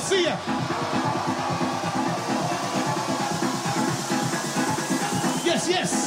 see ya. Yes, yes.